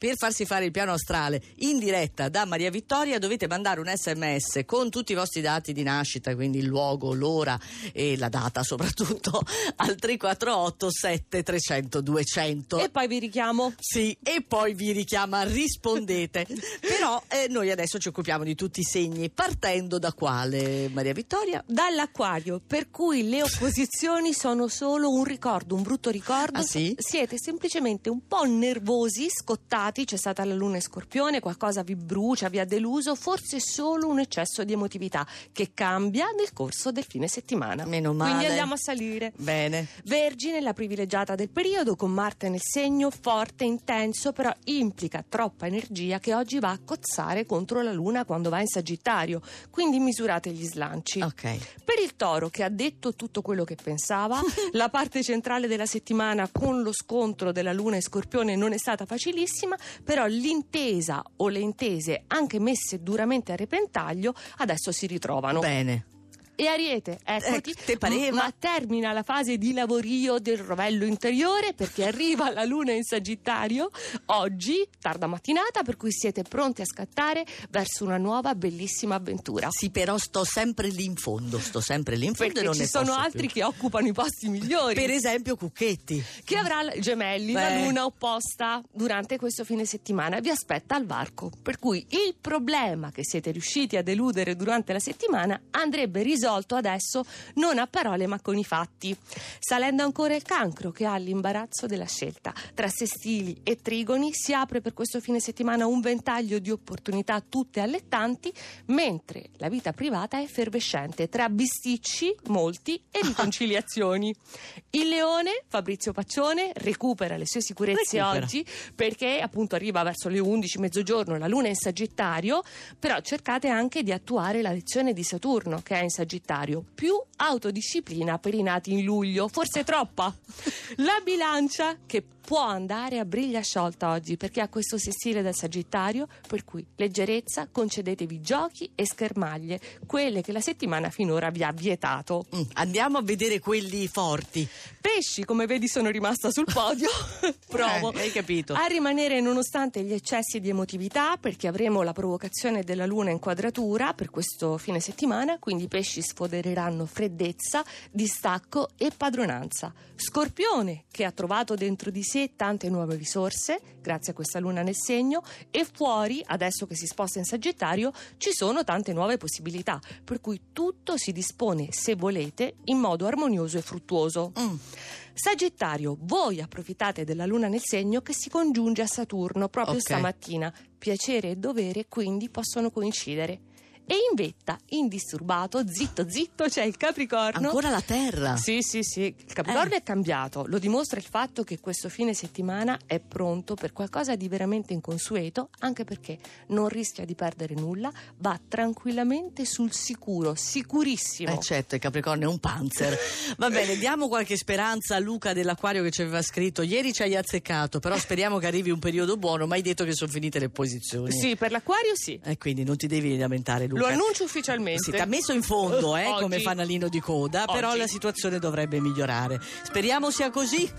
per farsi fare il piano astrale in diretta da Maria Vittoria dovete mandare un sms con tutti i vostri dati di nascita, quindi il luogo, l'ora e la data soprattutto, al 348 7300 200. E poi vi richiamo. Sì, e poi vi richiama, rispondete. Però eh, noi adesso ci occupiamo di tutti i segni, partendo da quale, Maria Vittoria? Dall'acquario, per cui le opposizioni sono solo un ricordo, un brutto ricordo. Ah, sì? Siete semplicemente un po' nervosi, scottati, c'è stata la luna in scorpione, qualcosa vi brucia, vi ha deluso, forse solo un eccesso di emotività che cambia nel corso del fine settimana. Meno male. Quindi andiamo a salire. Bene. Vergine, la privilegiata del periodo, con Marte nel segno, forte, intenso, però implica troppa energia che oggi va a cozzare contro la Luna quando va in Sagittario. Quindi misurate gli slanci. Ok. Per il toro che ha detto tutto quello che pensava, la parte centrale della settimana con lo scontro della Luna e Scorpione non è stata facilissima, però l'intesa o le intese, anche messe duramente a repentaglio, adesso si ritrovano. Bene. E Ariete, eccoti, Eh, te pareva? ma termina la fase di lavorio del rovello interiore perché arriva la luna in Sagittario oggi, tarda mattinata, per cui siete pronti a scattare verso una nuova bellissima avventura. Sì, però sto sempre lì in fondo, sto sempre lì in fondo Perché e non ci ne sono altri più. che occupano i posti migliori. Per esempio Cucchetti. Chi avrà gemelli, la Beh. luna opposta durante questo fine settimana vi aspetta al varco. Per cui il problema che siete riusciti a deludere durante la settimana andrebbe risolto adesso non a parole ma con i fatti. Salendo ancora il cancro che ha l'imbarazzo della scelta. Tra sestili e trigoni si apre per questo fine settimana un ventaglio di opportunità tutte allettanti, mentre la vita privata è effervescente tra bisticci, molti e riconciliazioni. Il leone, Fabrizio Paccione, recupera le sue sicurezze Recupera. oggi perché appunto arriva verso le 11, mezzogiorno, la luna è in Sagittario, però cercate anche di attuare la lezione di Saturno che è in Sagittario, più autodisciplina per i nati in luglio, forse troppa. La bilancia che può andare a briglia sciolta oggi perché ha questo sestile del Sagittario, per cui leggerezza, concedetevi giochi e schermaglie, quelle che la settimana finora vi ha vietato. Mm, Andiamo a vedere quelli forti. Pesci, come vedi, sono rimasta sul podio. Provo. Eh, hai capito. A rimanere nonostante gli eccessi di emotività, perché avremo la provocazione della luna in quadratura per questo fine settimana, quindi i pesci sfodereranno freddezza, distacco e padronanza. Scorpione, che ha trovato dentro di sé tante nuove risorse, grazie a questa luna nel segno, e fuori, adesso che si sposta in Sagittario, ci sono tante nuove possibilità, per cui tutto si dispone, se volete, in modo armonioso e fruttuoso. Mm. Sagittario, voi approfittate della luna nel segno che si congiunge a Saturno proprio Ok. stamattina. Piacere e dovere quindi possono coincidere. E in vetta, indisturbato, zitto zitto, c'è il Capricorno. Ancora la terra. Sì, sì, sì, il Capricorno Eh. è cambiato, lo dimostra il fatto che questo fine settimana è pronto per qualcosa di veramente inconsueto, anche perché non rischia di perdere nulla, va tranquillamente sul sicuro, sicurissimo. Eh certo, il Capricorno è un panzer. Va bene, diamo qualche speranza a Luca dell'Acquario che ci aveva scritto. Ieri ci hai azzeccato, però speriamo che arrivi un periodo buono, ma hai detto che sono finite le posizioni. Sì, per l'Aquario sì. E quindi non ti devi lamentare, Luca. Lo annuncio ufficialmente. Ti ha messo in fondo, eh, come fanalino di coda, però Oggi. la situazione dovrebbe migliorare. Speriamo sia così.